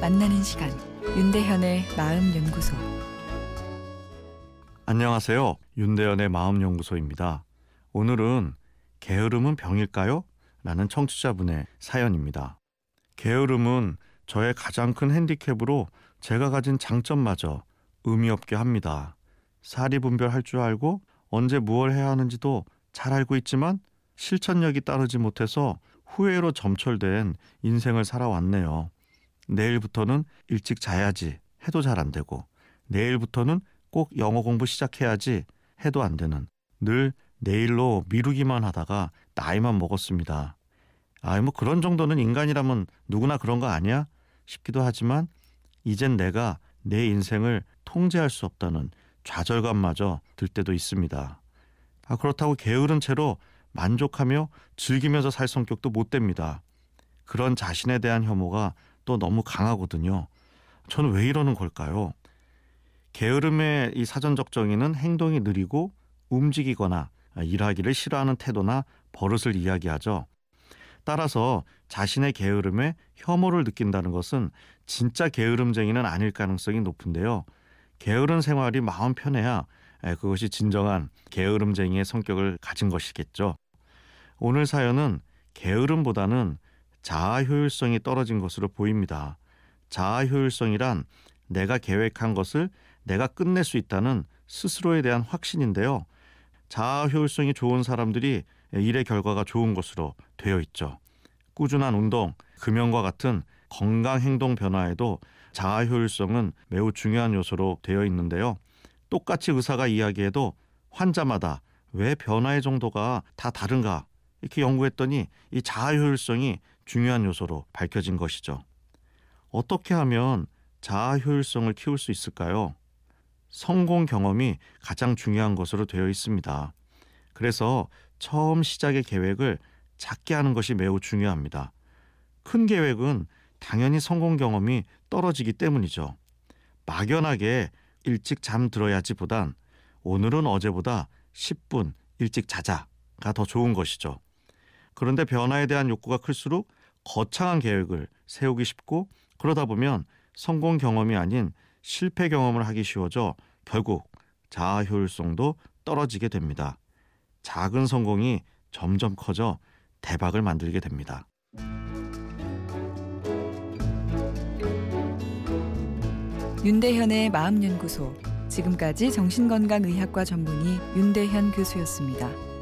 만나는 시간 윤대현의 마음 연구소 안녕하세요. 윤대현의 마음 연구소입니다. 오늘은 게으름은 병일까요? 라는 청취자분의 사연입니다. 게으름은 저의 가장 큰 핸디캡으로 제가 가진 장점마저 의미 없게 합니다. 사리 분별할 줄 알고 언제 무엇을 해야 하는지도 잘 알고 있지만 실천력이 따르지 못해서 후회로 점철된 인생을 살아왔네요. 내일부터는 일찍 자야지 해도 잘 안 되고 내일부터는 꼭 영어 공부 시작해야지 해도 안 되는 늘 내일로 미루기만 하다가 나이만 먹었습니다. 아이 뭐 그런 정도는 인간이라면 누구나 그런 거 아니야? 싶기도 하지만 이젠 내가 내 인생을 통제할 수 없다는 좌절감마저 들 때도 있습니다. 아 그렇다고 게으른 채로 만족하며 즐기면서 살 성격도 못 됩니다. 그런 자신에 대한 혐오가 또 너무 강하거든요. 저는 왜 이러는 걸까요? 게으름의 이 사전적 정의는 행동이 느리고 움직이거나 일하기를 싫어하는 태도나 버릇을 이야기하죠. 따라서 자신의 게으름에 혐오를 느낀다는 것은 진짜 게으름쟁이는 아닐 가능성이 높은데요. 게으른 생활이 마음 편해야 그것이 진정한 게으름쟁이의 성격을 가진 것이겠죠. 오늘 사연은 게으름보다는 자아 효율성이 떨어진 것으로 보입니다. 자아 효율성이란 내가 계획한 것을 내가 끝낼 수 있다는 스스로에 대한 확신인데요. 자아 효율성이 좋은 사람들이 일의 결과가 좋은 것으로 되어 있죠. 꾸준한 운동, 금연과 같은 건강 행동 변화에도 자아 효율성은 매우 중요한 요소로 되어 있는데요. 똑같이 의사가 이야기해도 환자마다 왜 변화의 정도가 다 다른가 이렇게 연구했더니 이 자아 효율성이 중요한 요소로 밝혀진 것이죠. 어떻게 하면 자아 효율성을 키울 수 있을까요? 성공 경험이 가장 중요한 것으로 되어 있습니다. 그래서 처음 시작의 계획을 작게 하는 것이 매우 중요합니다. 큰 계획은 당연히 성공 경험이 떨어지기 때문이죠. 막연하게 일찍 잠들어야지 보단 오늘은 어제보다 10분 일찍 자자가 더 좋은 것이죠. 그런데 변화에 대한 욕구가 클수록 거창한 계획을 세우기 쉽고 그러다 보면 성공 경험이 아닌 실패 경험을 하기 쉬워져 결국 자아 효율성도 떨어지게 됩니다. 작은 성공이 점점 커져 대박을 만들게 됩니다. 윤대현의 마음연구소 지금까지 정신건강의학과 전문의 윤대현 교수였습니다.